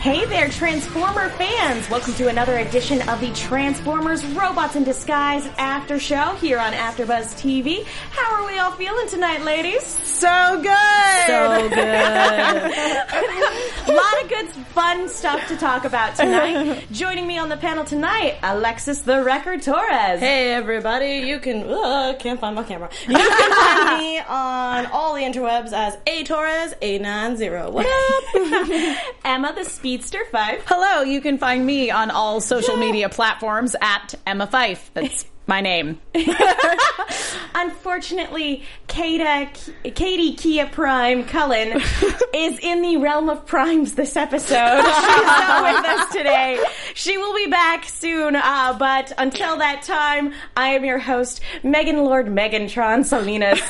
Hey there, Transformer fans! Welcome to another edition of the Transformers Robots in Disguise After Show here on AfterBuzz TV. How are we all feeling tonight, ladies? So good. So good. A lot of good, fun stuff to talk about tonight. Joining me on the panel tonight, Alexis the Record Torres. Hey everybody, you can uh, can't find my camera. You can find me on all the interwebs as A Torres A nine zero. What up? Emma the 5. Hello, you can find me on all social media platforms at Emma Fyffe. That's my name. Unfortunately, Kata, Katie Kia Prime Cullen is in the realm of primes this episode. She's not with us today. She will be back soon, uh, but until that time, I am your host, Megan Lord Megantron Salinas.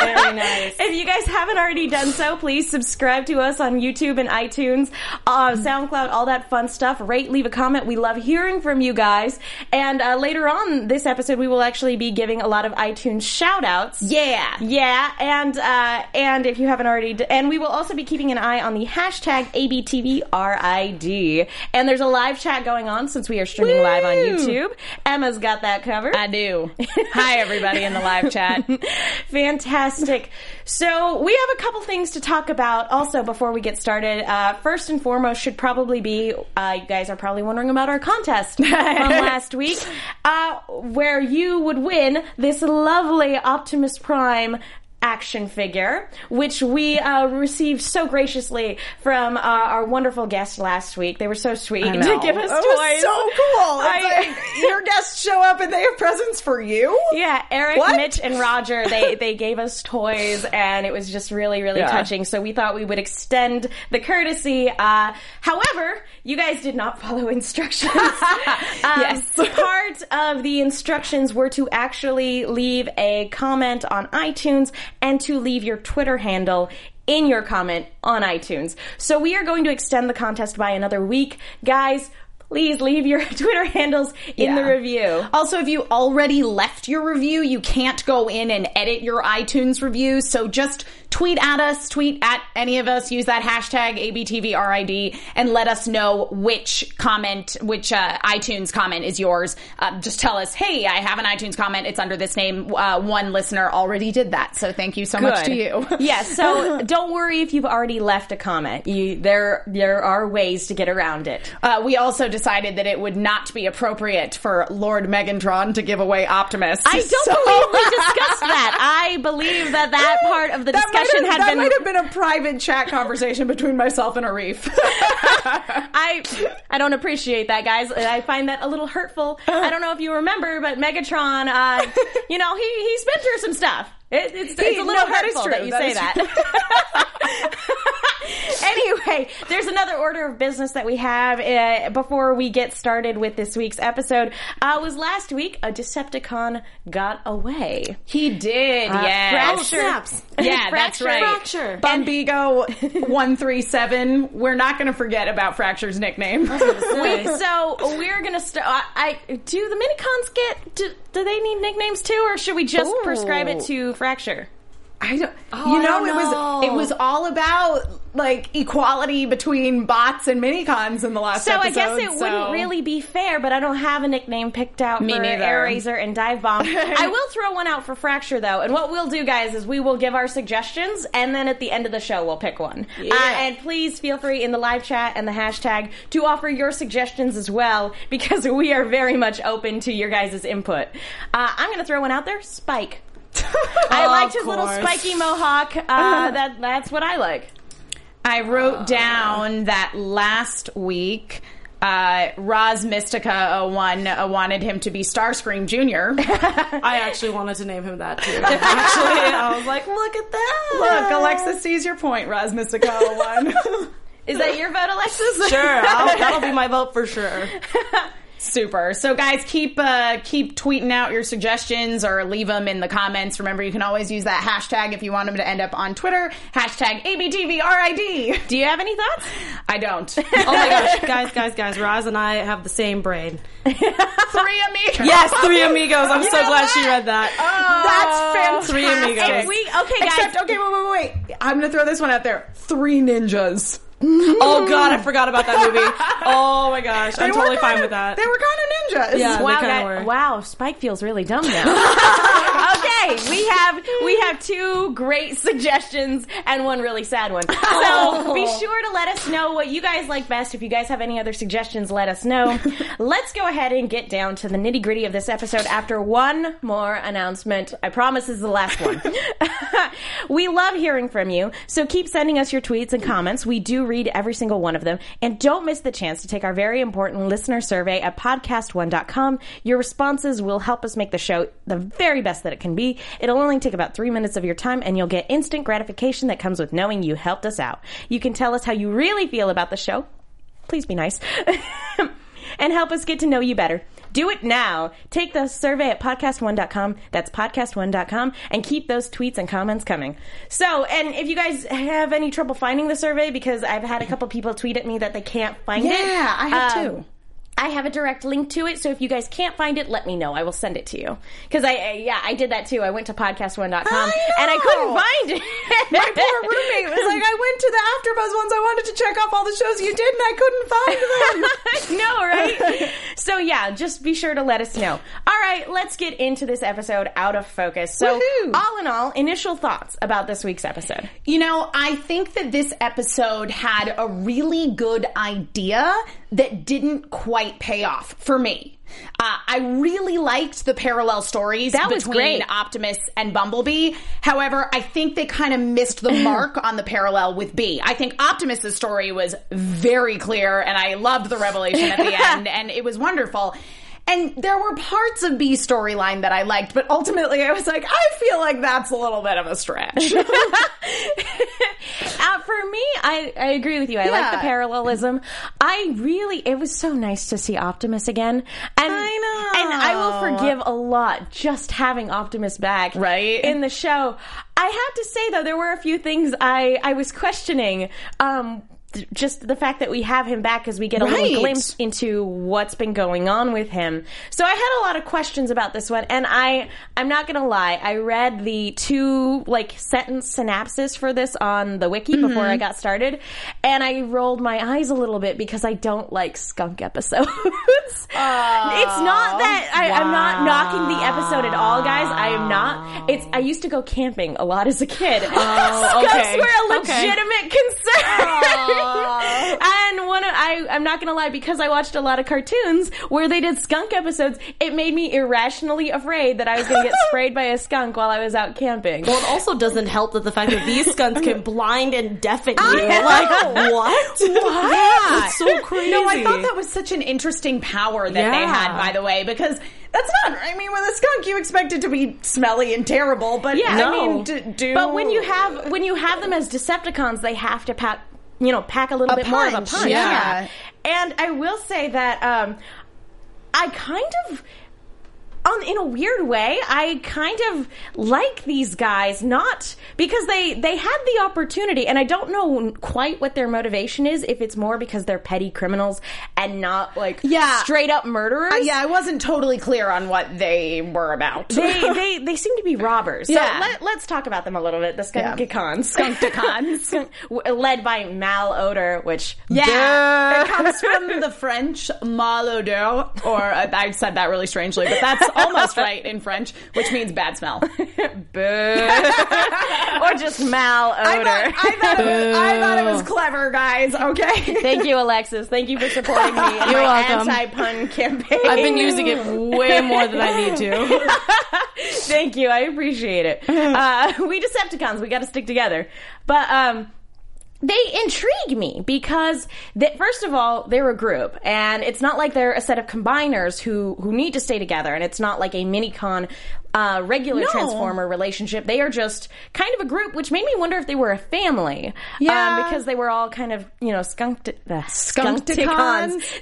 Very nice. If you guys haven't already done so, please subscribe to us on YouTube and iTunes, uh, SoundCloud, all that fun stuff. Rate, leave a comment. We love hearing from you guys. And uh, later on this episode, we will actually be giving a lot of iTunes shout outs. Yeah. Yeah, and uh, and if you haven't already, d- and we will also be keeping an eye on the hashtag ABTVRID. And there's a live chat going on since we are streaming live on YouTube. Emma's got that covered. I do. Hi, everybody in the live chat. Fantastic. So we have a couple things to talk about also before we get started. Uh, first and foremost should probably be, uh, you guys are probably wondering about our contest from last week, uh, where you would win this lovely Optimus Prime action figure, which we uh, received so graciously from uh, our wonderful guest last week. They were so sweet to know. give us That toys. was so cool. I- like your guests show up and they have presents for you. Yeah, Eric, What? Mitch, and Roger, they, they gave us toys and it was just really, really Yeah. touching. So we thought we would extend the courtesy. Uh, however, you guys did not follow instructions. Um, Yes. part of the instructions were to actually leave a comment on iTunes and to leave your Twitter handle in your comment on iTunes. So we are going to extend the contest by another week. Guys, please leave your Twitter handles in the review. Also, if you already left your review, you can't go in and edit your iTunes review. So just tweet at us, tweet at any of us, use that hashtag ABTVRID, and let us know which comment, which uh, iTunes comment is yours. Uh, just tell us, hey, I have an iTunes comment. It's under this name. Uh, one listener already did that. So thank you so much to you. yes, so don't worry if you've already left a comment. You, there, there are ways to get around it. Uh, we also decided that it would not be appropriate for Lord Megantron to give away Optimus. I don't So- believe we discussed that. I believe that that part of the That discussion have- had that been. might have been a private chat conversation between myself and Arif. I I don't appreciate that, guys. I find that a little hurtful. I don't know if you remember, but Megatron, uh, you know, he he's been through some stuff. It, it's, it's a little no, hurtful true. that you That say that. anyway, there's another order of business that we have uh, before we get started with this week's episode. Uh, was last week a Decepticon got away? He did, Uh, yes. Fracture. snaps. Yeah, that's right. Fracture. Bumbigo one three seven. We're not going to forget about Fracture's nickname. We, so we're gonna start. I, I do the minicons get? Do, do they need nicknames too, or should we just Ooh. prescribe it to Fracture? I don't. Oh, you know, don't it was it was all about like equality between bots and minicons in the last So I guess it so- wouldn't really be fair, but I don't have a nickname picked out Me for neither. Airazor and Divebomb. I will throw one out for Fracture though, and what we'll do, guys, is we will give our suggestions, and then at the end of the show, we'll pick one. Uh, and please feel free in the live chat and the hashtag to offer your suggestions as well, because we are very much open to your guys' input. Uh, I'm going to throw one out there: Spike. I liked his little course. spiky mohawk. Uh, that that's what I like. I wrote down that last week Uh, Roz Mystica 01 uh, wanted him to be Starscream Jr. I actually wanted to name him that too. Actually, I was like, look at that. Look, Alexa sees your point, Roz Mystica 01. Is that your vote, Alexis? Sure, I'll, that'll be my vote for sure. Super. So guys, keep uh, keep tweeting out your suggestions or leave them in the comments. Remember, you can always use that hashtag if you want them to end up on Twitter. Hashtag ABTVRID. Do you have any thoughts? I don't. Oh my gosh, guys, guys, guys, Roz and I have the same brain. Three amigos. Yes, three amigos. I'm so glad she read that. That's fantastic. Three amigos. We okay, guys. Except, okay, wait, wait, wait, wait. I'm gonna throw this one out there. Three ninjas. Oh god, I forgot about that movie. Oh my gosh, I'm totally fine kinda- with that. They were kind of ninjas. Yeah. Wow, they kinda that- were. wow, Spike feels really dumb now. Oh, okay, we have we have two great suggestions and one really sad one. So oh. be sure to let us know what you guys like best. If you guys have any other suggestions, let us know. Let's go ahead and get down to the nitty gritty of this episode after one more announcement. I promise this is the last one. we love hearing from you, so keep sending us your tweets and comments. We do read every single one of them. And don't miss the chance to take our very important listener survey at podcast1.com. Your responses will help us make the show the very best that it can be. It'll only take about three minutes of your time, and you'll get instant gratification that comes with knowing you helped us out. You can tell us how you really feel about the show. Please be nice. and help us get to know you better. Do it now. Take the survey at podcast1.com. That's podcast1.com and keep those tweets and comments coming. So, and if you guys have any trouble finding the survey, because I've had a couple people tweet at me that they can't find it. Yeah, I have um, too. I have a direct link to it, so if you guys can't find it, let me know. I will send it to you. Because I, I, yeah, I did that too. I went to podcast1.com and I couldn't find it. My poor roommate was like, I went to the AfterBuzz ones. I wanted to check off all the shows you did, and I couldn't find them. no, right? so yeah, just be sure to let us know. All right, let's get into this episode out of focus. So, Woohoo. all in all, initial thoughts about this week's episode. You know, I think that this episode had a really good idea that didn't quite pay off for me. Uh, I really liked the parallel stories That was between great. Optimus and Bumblebee. However, I think they kind of missed the mark on the parallel with B. I think Optimus's story was very clear, and I loved the revelation at the end, and it was wonderful. And there were parts of B's storyline that I liked, but ultimately I was like, I feel like that's a little bit of a stretch. Uh, for me, I, I agree with you. I like the parallelism. I really, it was so nice to see Optimus again. And, I know. And I will forgive a lot just having Optimus back. Right. In the show. I have to say though, there were a few things I, I was questioning. Um, th- just the fact that we have him back because we get a Right. little glimpse into what's been going on with him. So I had a lot of questions about this one, and I I'm not gonna lie, I read the two like sentence synopsis for this on the wiki mm-hmm. before I got started, and I rolled my eyes a little bit because I don't like skunk episodes. it's not that I, I'm not knocking the episode at all, guys. I am not. It's I used to go camping a lot as a kid. Oh, Skunks okay. were a Okay. legitimate concern. And one of, I, I'm not gonna lie, because I watched a lot of cartoons where they did skunk episodes, it made me irrationally afraid that I was gonna get sprayed by a skunk while I was out camping. Well, it also doesn't help that the fact that these skunks can blind and deafen you. know. Like what? Yeah. It's so crazy. No, I thought that was such an interesting power that they had, by the way, because that's not, I mean, with a skunk, you expect it to be smelly and terrible, but Yeah. I mean, d- do. But when you have when you have them as Decepticons, they have to pack you know pack a little A bit more of a punch, punch. yeah. And I will say that um, I kind of. On, in a weird way, I kind of like these guys, not because they they had the opportunity, and I don't know quite what their motivation is. If it's more because they're petty criminals and not like Yeah. straight up murderers. Uh, yeah, I wasn't totally clear on what they were about. they, they they seem to be robbers. Yeah. So let, let's talk about them a little bit. The Skunkicons. Skunkticons. Skunk- led by Malodor, which Yeah, it comes from the French malodeur, or uh, I said that really strangely, but that's almost right in French, which means bad smell. or just Malodor. I thought, I, thought it was, I thought it was clever, guys. Okay. Thank you, Alexis. Thank you for supporting me in You're my welcome. anti-pun campaign. I've been using it way more than I need to. Thank you. I appreciate it. Uh, we Decepticons, we got to stick together. But um, they intrigue me because they, first of all they're a group and it's not like they're a set of combiners who who need to stay together and it's not like a mini con uh, regular No. transformer relationship they are just kind of a group which made me wonder if they were a family Yeah. um, because they were all kind of you know skunked uh,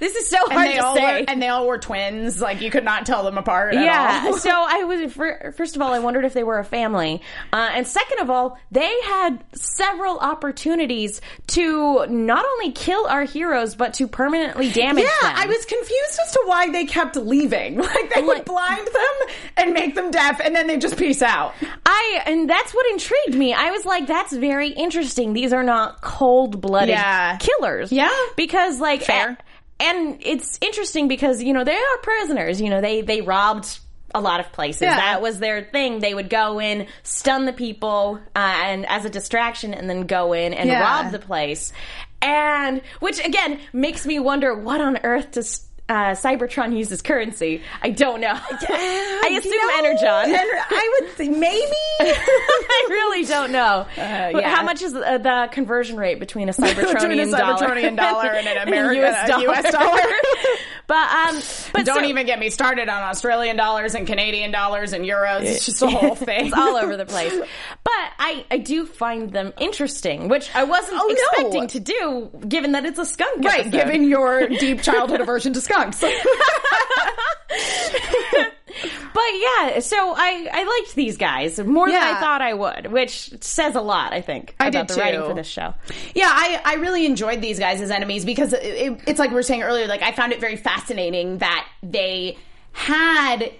this is so hard to say were, and they all were twins. Like you could not tell them apart. at yeah. all. so I was first of all, I wondered if they were a family, uh, and second of all, they had several opportunities to not only kill our heroes but to permanently damage them. Yeah, them. I was confused as to why they kept leaving. Like they would blind them and make them deaf, and then they just peace out. I and that's what intrigued me. I was like, that's very interesting. These are not cold blooded Yeah. killers. Yeah. because like Fair. a- and it's interesting because you know they are prisoners. You know they they robbed. A lot of places. Yeah. That was their thing. They would go in, stun the people, uh, and as a distraction, and then go in and Yeah. rob the place. And which again makes me wonder what on earth does uh, Cybertron uses currency? I don't know. I assume Energon. I would say maybe. I really don't know. yeah. How much is uh, the conversion rate between a Cybertronian, Between a Cybertronian dollar and an American- US dollar? US dollar. but um, but Don't so- even get me started on Australian dollars and Canadian dollars and euros. It's just a whole thing. It's all over the place. But I, I do find them interesting, which I wasn't Oh, no. expecting to do, given that it's a skunk Right, episode. given your deep childhood aversion to But yeah, so I, I liked these guys more than I thought I would, which says a lot, I think, I about did the writing for this show. Yeah, I, I really enjoyed these guys as enemies because it, it, it's like we were saying earlier, like I found it very fascinating that they had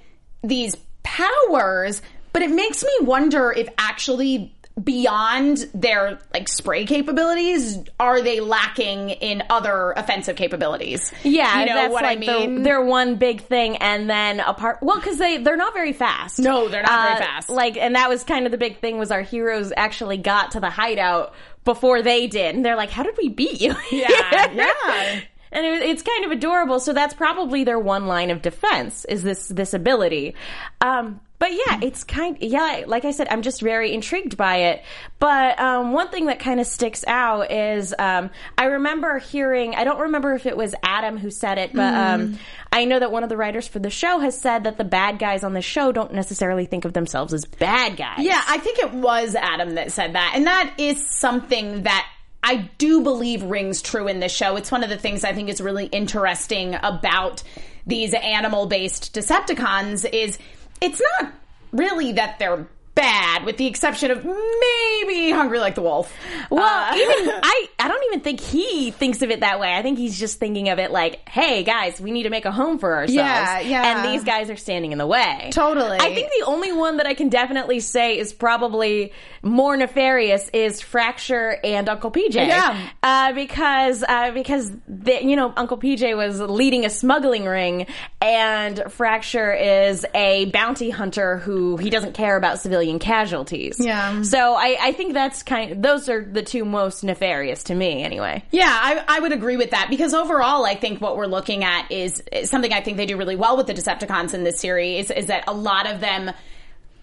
these powers, but it makes me wonder if actually beyond their like spray capabilities, are they lacking in other offensive capabilities? Yeah, you know that's what like I the- mean. their one big thing, and then apart. Well, because they they're not very fast. No, they're not very Uh, fast. Like, and that was kind of the big thing was our heroes actually got to the hideout before they did, and they're like, "How did we beat you?" Yeah, yeah. And it, it's kind of adorable. So that's probably their one line of defense is this this ability. Um, but yeah, it's kind. Yeah, like I said, I'm just very intrigued by it. But um, one thing that kind of sticks out is um, I remember hearing. I don't remember if it was Adam who said it, but um, I know that one of the writers for the show has said that the bad guys on the show don't necessarily think of themselves as bad guys. Yeah, I think it was Adam that said that. And that is something that I do believe rings true in this show. It's one of the things I think is really interesting about these animal based Decepticons is it's not really that they're bad with the exception of maybe hungry like the wolf. Well, Uh, even I, I don't even think he thinks of it that way. I think he's just thinking of it like, "Hey, guys, we need to make a home for ourselves." Yeah, yeah. And these guys are standing in the way. Totally. I think the only one that I can definitely say is probably more nefarious is Fracture and Uncle PJ. Yeah. uh, because uh, because the, you know Uncle PJ was leading a smuggling ring, and Fracture is a bounty hunter who he doesn't care about civilian casualties. Yeah. So I, I think that's kind. those are the two most nefarious to me, anyway. Yeah, I, I would agree with that because overall, I think what we're looking at is, is something I think they do really well with the Decepticons in this series is that a lot of them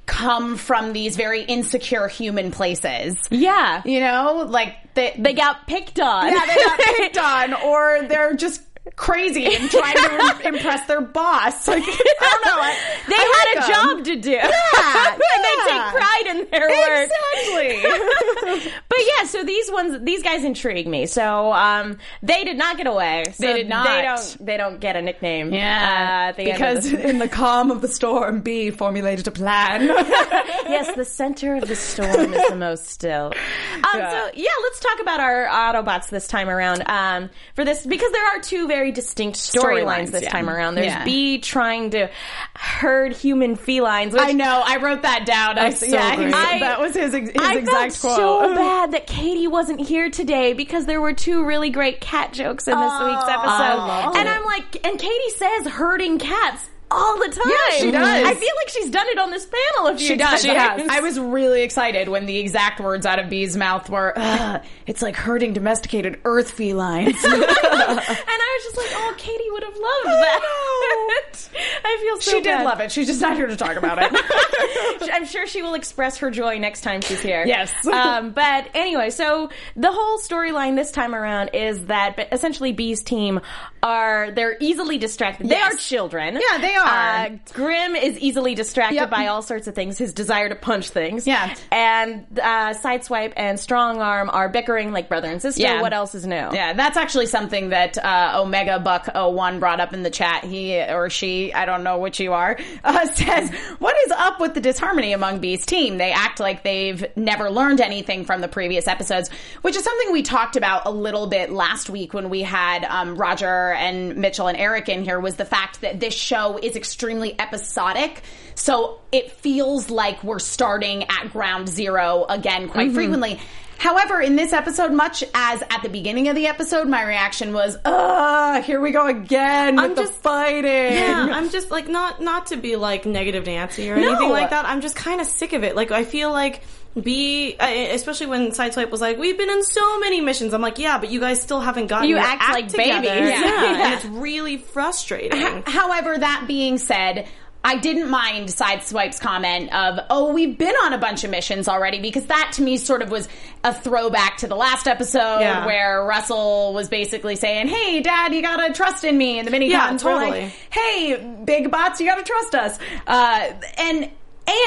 come from these very insecure human places. Yeah. You know, like they, They got picked on. yeah, they got picked on, or they're just crazy and trying to impress their boss. Like, I don't know. I, They I had like a 'em. job to do. Yeah, and they take pride in their work. Exactly. But yeah, so these ones, these guys intrigue me. So um, they did not get away. So They did not. They don't. They don't get a nickname. uh, at the because in the calm of the storm, B formulated a plan. yes, the center of the storm is the most still. Um, Yeah. So yeah, let's talk about our Autobots this time around. Um, for this, because there are two very distinct storylines this yeah. time around. There's Yeah. B trying to herd human felines. Which I know. I wrote that down. I, so yeah, great. I- that was his, ex- his I exact felt quote. so bad that Katie wasn't here today because there were two really great cat jokes in this week's episode. And it. I'm like, and Katie says herding cats all the time. Yeah, she does. I feel like she's done it on this panel a few She does. times. I was really excited when the exact words out of Bee's mouth were, "It's like herding domesticated earth felines." and I was just like, oh, Katie would have loved that. I feel so she did love it. She's just not here to talk about it. I'm sure she will express her joy next time she's here. Yes. um, but anyway, so the whole storyline this time around is that essentially Bee's team are they're easily distracted. They are children. Yeah, they are. Uh, Grim is easily distracted Yep. by all sorts of things. His desire to punch things. Yeah. And uh, Sideswipe and Strongarm are bickering like brother and sister. Yeah. What else is new? Yeah, that's actually something that uh, Omega Buck 01 brought up in the chat. He or she, I don't know which you are, uh, says, What is up with the disharmony among Bee's team? They act like they've never learned anything from the previous episodes, which is something we talked about a little bit last week when we had um, Roger and Mitchell and Eric in here, was the fact that this show is extremely episodic. So it feels like we're starting at ground zero again quite Mm-hmm. frequently. However, in this episode, much as at the beginning of the episode, my reaction was, "Ugh, here we go again with I'm the just- fighting." Yeah, I'm just like not not to be like negative Nancy or No. anything like that. I'm just kind of sick of it. Like I feel like B, uh, especially when Sideswipe was like, "We've been in so many missions." I'm like, "Yeah, but you guys still haven't gotten You your act like together." babies. Yeah, Yeah. and it's really frustrating. However, that being said, I didn't mind Sideswipe's comment of, oh, we've been on a bunch of missions already, because that to me sort of was a throwback to the last episode Yeah. where Russell was basically saying, hey, dad, you gotta trust in me. And the mini Yeah, totally. like, hey, big bots, you gotta trust us. Uh, and,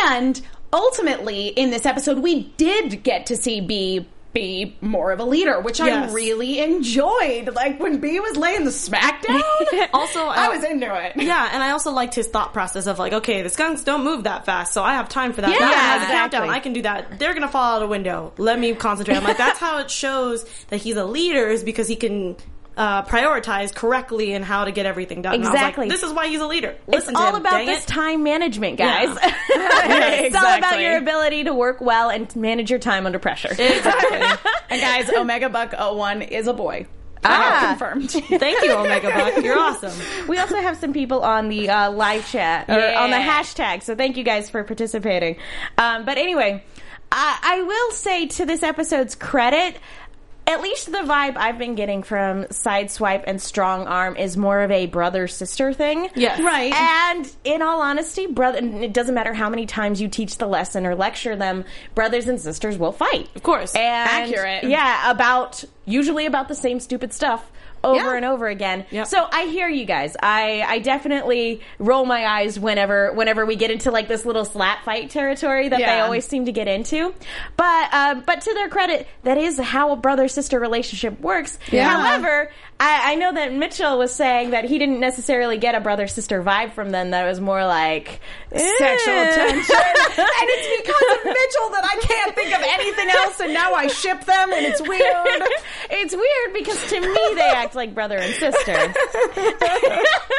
and ultimately in this episode, we did get to see B be more of a leader, which Yes. I really enjoyed. Like when B was laying the smackdown. Also, I uh, was into it. Yeah, and I also liked his thought process of like, okay, the skunks don't move that fast, so I have time for that. Yeah, That exactly. countdown. I can do that. They're gonna fall out a window. Let me concentrate. I'm like, that's how it shows that he's a leader is because he can uh, prioritize correctly and how to get everything done. And I was like, Exactly. this is why he's a leader. It's Listen to all him, about dang this it. time management, guys. Yeah. it's all about your ability to work well and manage your time under pressure. Exactly. And guys, Omega Buck 01 is a boy. I Ah. have confirmed. Thank you, Omega Buck. You're awesome. We also have some people on the uh, live chat or on the hashtag, so thank you guys for participating. Um, but anyway, I, I will say to this episode's credit, at least the vibe I've been getting from Sideswipe and Strongarm is more of a brother sister thing. Yes. Right. And in all honesty, brother, it doesn't matter how many times you teach the lesson or lecture them, brothers and sisters will fight. Of course. And Accurate. Yeah, about usually about the same stupid stuff over Yeah. and over again. Yep. So I hear you guys. I I definitely roll my eyes whenever whenever we get into like this little slap fight territory that they always seem to get into. But um, but to their credit, that is how a brother sister relationship works. Yeah. However, I, I know that Mitchell was saying that he didn't necessarily get a brother sister vibe from them. That it was more like Sexual eh. tension. and it's because of Mitchell that I can't think of anything else, and now I ship them, and it's weird. it's weird because to me they act like brother and sister.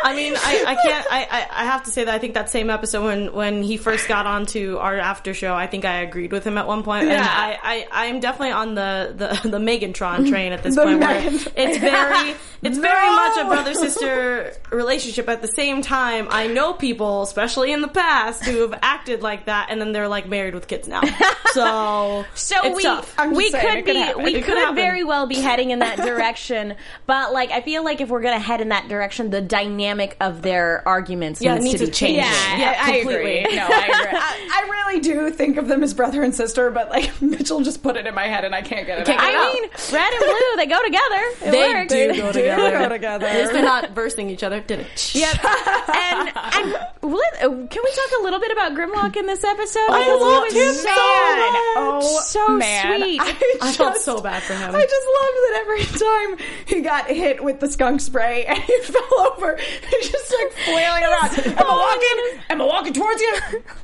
I mean, I, I can't. I, I I have to say that I think that same episode when when he first got onto our after show, I think I agreed with him at one point. And Yeah. I, I I'm definitely on the the the Megantron train at this The point. Where it's very it's very much a brother sister relationship. At the same time, I know people, especially in the past, who have acted like that, and then they're like married with kids now. So So it's we tough. We saying, could it could be we It could could very well be heading in that direction, but like I feel like if we're gonna head in that direction, the dynamic of their arguments Yeah, needs, needs to be to change. changing. Yeah, Yeah, I, I completely. agree. No, I agree. I, I really do think of them as brother and sister, but like Mitchell just put it in my head, and I can't get it Can't out. get it I mean, red and blue, they go together. It They works. do They go do together. go together. At least they're not versing each other, did it? Yep. and and let- uh, can we talk a little bit about Grimlock in this episode? I Because he loved was him so, so much. so Oh, man. sweet. I felt so bad for him. I just loved that every time he got hit with the skunk spray and he fell over, he's just like flailing around. Am I walking? Am I walking towards you?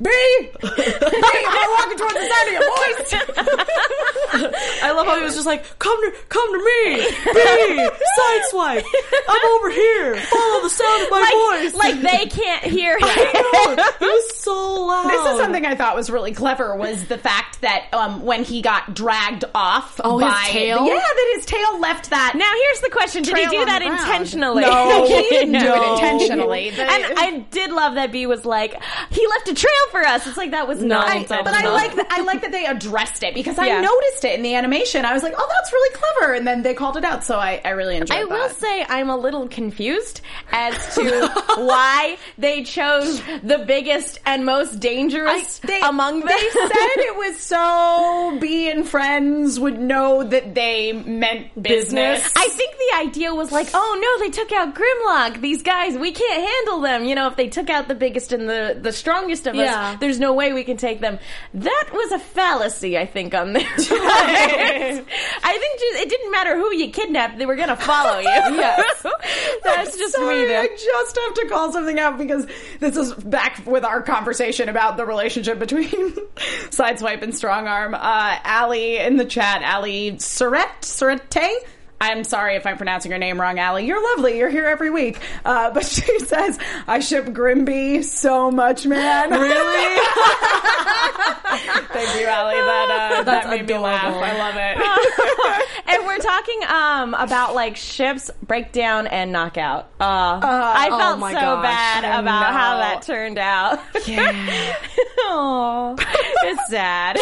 B! B! Am I walking towards the side of your voice? I love how he was just like, "Come to, come to me, B, sideswipe. I'm over here. Follow the sound of my like, voice." like they can't hear him. it was so loud. This is something I thought was really clever was the fact that um, when he got dragged off Oh, his tail? yeah, that his tail left that Now here's the question: Did he do that intentionally? No, he didn't do it No. intentionally. And I did love that B was like, he left a trail for us. It's like that was not I- intentional. but I like that. I like that they addressed it because I noticed it in the animation. I was like, "Oh, that's really clever," and then they called it out. So I, I really enjoyed I that. will say I'm a little confused as to why they chose the biggest and most dangerous they, among them. They said it was so B and friends would know that they meant business. I think the idea was like, oh no, they took out Grimlock. These guys, we can't handle them. You know, if they took out the biggest and the, the strongest of Yeah. us, there's no way we can take them. That was a fallacy, I think, on their part. I think just, it didn't matter who you kidnapped, they were going to follow you. Yes. That's just Sorry, me, though. I just have to call something out because this is back with our conversation about the relationship between Sideswipe and Strongarm. Uh, Allie in the chat, Allie Surrette, Surrette? I'm sorry if I'm pronouncing your name wrong, Allie. You're lovely. You're here every week. Uh, but she says, I ship Grimby so much, man. Really? Thank you, Allie. That, uh, that made me laugh. I love it. and we're talking um about like ships Breakdown and Knock Out. Uh, I oh felt my so gosh, bad I about how that turned out. Yeah. It's sad.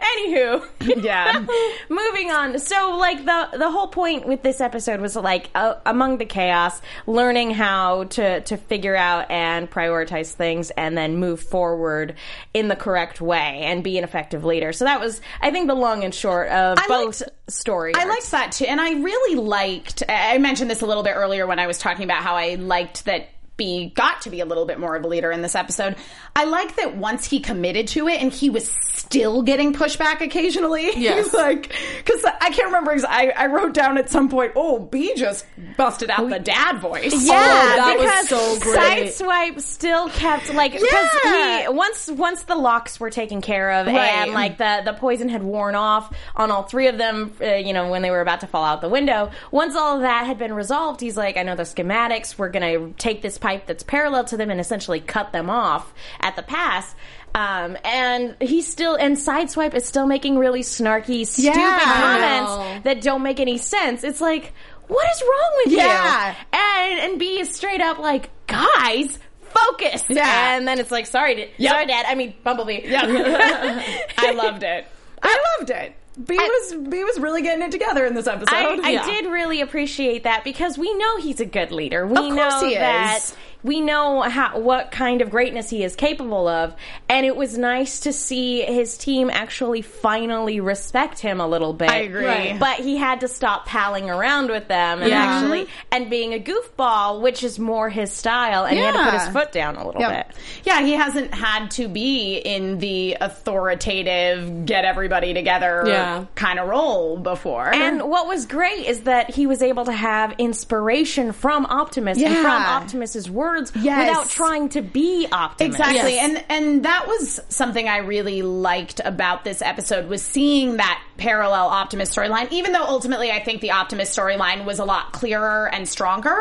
Anywho, Yeah. moving on. So, like the the whole point with this episode was like uh, among the chaos, learning how to to figure out and prioritize things, and then move forward in the correct way and be an effective leader. So that was, I think, the long and short of I both liked- stories. I liked that too. And I really liked, I mentioned this a little bit earlier when I was talking about how I liked that B got to be a little bit more of a leader in this episode. I like that once he committed to it and he was still getting pushback occasionally. Yes. He's like, because I can't remember, I, I wrote down at some point, oh, B just busted out the dad voice. Yeah, that was because so great. Sideswipe still kept like because Yeah. he once once the locks were taken care of Right. and like the the poison had worn off on all three of them, uh, you know, when they were about to fall out the window. Once all of that had been resolved, he's like, I know the schematics. We're gonna take this pipe that's parallel to them and essentially cut them off at the pass. Um, and he's still and Sideswipe is still making really snarky, stupid Yeah. Comments that don't make any sense. It's like, what is wrong with Yeah. you? And and B is straight up like, guys, focus. Yeah. And then it's like, sorry, Yep. sorry, Dad. I mean, Bumblebee. Yeah. I loved it. I loved it. B was B was really getting it together in this episode. I, I Yeah. did really appreciate that because we know he's a good leader. We know that. We know how what kind of greatness he is capable of, and it was nice to see his team actually finally respect him a little bit. I agree. Right. But he had to stop palling around with them and Yeah. actually mm-hmm. and being a goofball, which is more his style, and he had to put his foot down a little Yep. bit. Yeah, he hasn't had to be in the authoritative, get everybody together Yeah. kind of role before. And what was great is that he was able to have inspiration from Optimus and Yeah. from Optimus's words Yes. without trying to be Optimus. Exactly. Yes. And and that was something I really liked about this episode was seeing that parallel Optimus storyline. Even though ultimately I think the Optimus storyline was a lot clearer and stronger.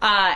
Uh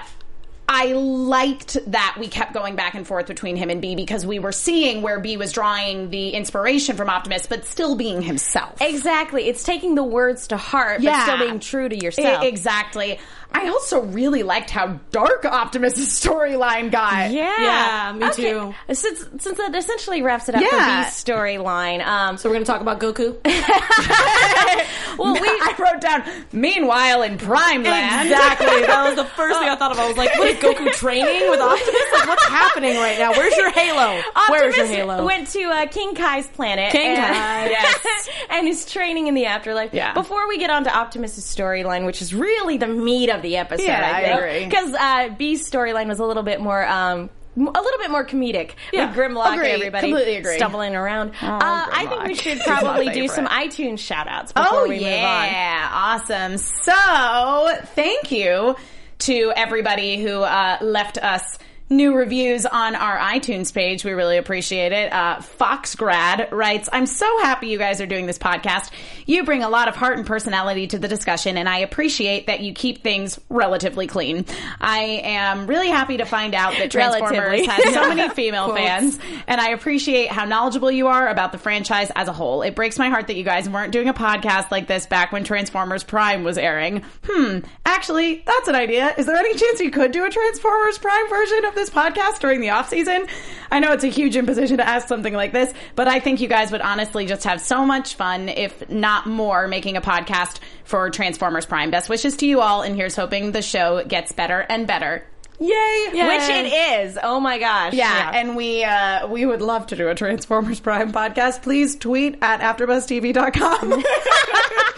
I liked that we kept going back and forth between him and B because we were seeing where B was drawing the inspiration from Optimus, but still being himself. Exactly. It's taking the words to heart, Yeah. but still being true to yourself. Exactly. I also really liked how dark Optimus' storyline got. Yeah. Yeah, me Okay. too. Since since that essentially wraps it up Yeah. for B's storyline. Um, So we're gonna talk about Goku. well, we I wrote down, meanwhile in Prime Land. Exactly. That was the first thing I thought of. I was like, what is Goku training with Optimus? Like, what's happening right now? Where's your Halo? Where's your Optimus Halo? went to uh, King Kai's planet. King and, Kai. Yes. and is training in the afterlife. Yeah. Before we get on to Optimus' storyline, which is really the meat of the episode, Yeah, I I agree. Because uh, B's storyline was a little bit more. Um, a little bit more comedic Yeah. with Grimlock Agree. and everybody Completely agree. stumbling around. uh, I think we should probably do some iTunes shout outs before Oh we move on. yeah, awesome. So thank you to everybody who uh, left us new reviews on our iTunes page. We really appreciate it. Uh, Foxgrad writes, I'm so happy you guys are doing this podcast. You bring a lot of heart and personality to the discussion, and I appreciate that you keep things relatively clean. I am really happy to find out that Transformers has so many female fans, and I appreciate how knowledgeable you are about the franchise as a whole. It breaks my heart that you guys weren't doing a podcast like this back when Transformers Prime was airing. Hmm, actually, that's an idea. Is there any chance you could do a Transformers Prime version of this podcast during the off season? I know it's a huge imposition to ask something like this, but I think you guys would honestly just have so much fun, if not more, making a podcast for Transformers Prime. Best wishes to you all, and here's hoping the show gets better and better. Yay! Which it is. Oh my gosh. Yeah, and we uh, we would love to do a Transformers Prime podcast. Please tweet at AfterBuzzTV.com.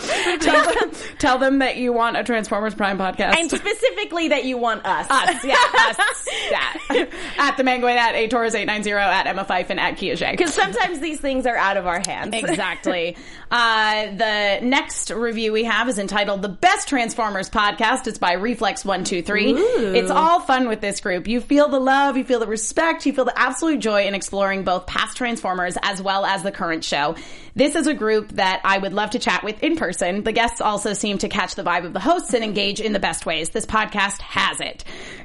tell, them, tell them that you want a Transformers Prime podcast. and specifically that you want us. us, yeah, us, yeah. at the Mangoid, at A Torres eight nine zero, at Emma Fyffe, and at Kia. Because sometimes these things are out of our hands. Exactly. Uh, the next review we have is entitled "The Best Transformers Podcast." It's by Reflex One Two Three. It's all fun with this group. You feel the love, you feel the respect, you feel the absolute joy in exploring both past Transformers as well as the current show. This is a group that I would love to chat with in person. The guests also seem to catch the vibe of the hosts and engage in the best ways. This podcast has it.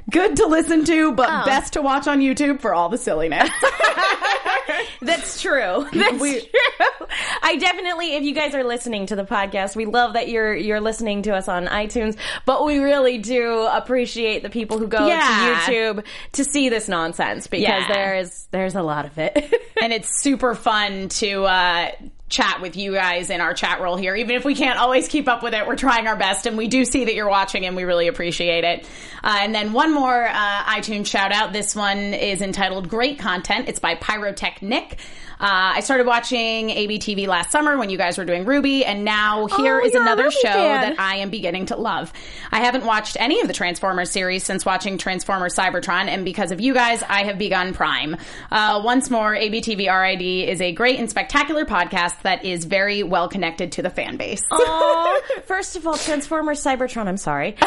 Good to listen to, but oh. best to watch on YouTube for all the silliness. That's true. That's true. I definitely, if you guys are listening to the podcast, we love that you're you're listening to us on iTunes. But we really do appreciate the people who go Yeah. to YouTube to see this nonsense because Yeah. there is there's a lot of it. and it's super fun to uh, chat with you guys in our chat roll here. Even if we can't always keep up with it, we're trying our best, and we do see that you're watching, and we really appreciate it. Uh, and then one more uh, iTunes shout out. This one is entitled "Great Content." It's by Pyrotech Nick. Uh, I started watching ABTV last summer when you guys were doing RWBY, and now here Oh, is another show fan. that I am beginning to love. I haven't watched any of the Transformers series since watching Transformers Cybertron, and because of you guys, I have begun Prime. Uh, once more, ABTV RID is a great and spectacular podcast that is very well connected to the fan base. Aw. First of all, Transformers Cybertron, I'm sorry. Uh,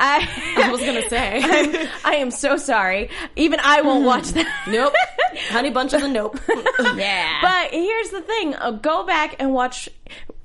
I, I was gonna say. I am so sorry. Even I won't watch that. nope. Honey Bunch of the nope. yeah. But here's the thing: uh, go back and watch.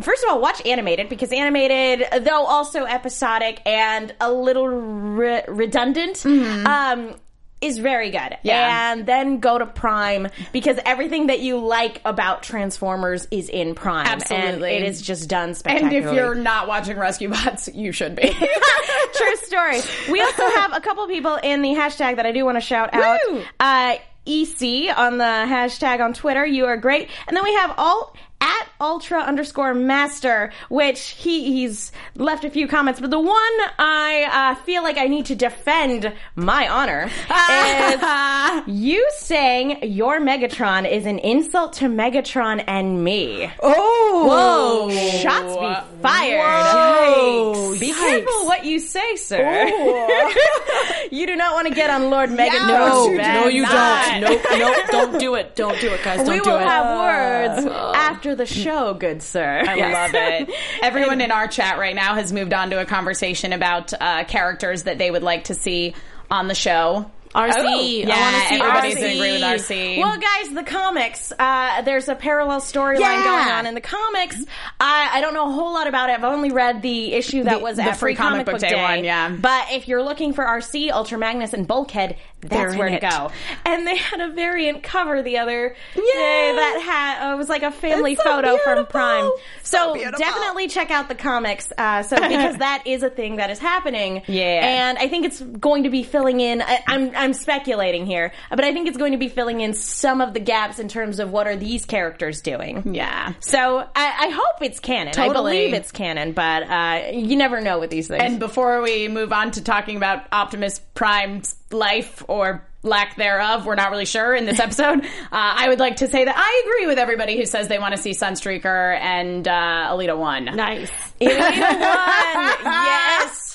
First of all, watch animated because animated, though also episodic and a little re- redundant, um, is very good. Mm-hmm. Yeah. And then go to Prime because everything that you like about Transformers is in Prime. Absolutely. and it is just done and if you're not watching Rescue Bots, you should be. True story. We also have a couple people in the hashtag that I do want to shout out. Woo! Uh, EC on the hashtag on Twitter. You are great. And then we have all at ultra underscore master, which he he's left a few comments, but the one I uh, feel like I need to defend my honor is you saying your Megatron is an insult to Megatron and me. oh, whoa! Shots be fired. Whoa. Be Yikes. careful what you say, sir. you do not want to get on Lord Megatron's No, bad no, you side. don't. Nope, nope. Don't do it. Don't do it, guys. Don't We do will it. have words after the show, good sir. I love it. Everyone in our chat right now has moved on to a conversation about uh, characters that they would like to see on the show. Arcee. Oh, I want to see everybody's Arcee. in agree with Arcee. Well, guys, the comics. Uh, there's a parallel storyline Yeah. going on in the comics. I, I don't know a whole lot about it. I've only read the issue that The- was the at free comic book day one, yeah. But if you're looking for Arcee, Ultra Magnus, and Bulkhead, that's where to go. And they had a variant cover the other day that had uh, it was like a family so photo from. Prime. So So, definitely check out the comics. Uh, so because that is a thing that is happening. Yeah. And I think it's going to be filling in. I, I'm I'm speculating here, but I think it's going to be filling in some of the gaps in terms of what are these characters doing. Yeah. So I, I hope it's canon. I believe it's canon, but uh, you never know with these things. And before we move on to talking about Optimus Prime's life or lack thereof, we're not really sure in this episode. uh, I would like to say that I agree with everybody who says they want to see Sunstreaker and uh, Elita One. Nice. Elita One. yes.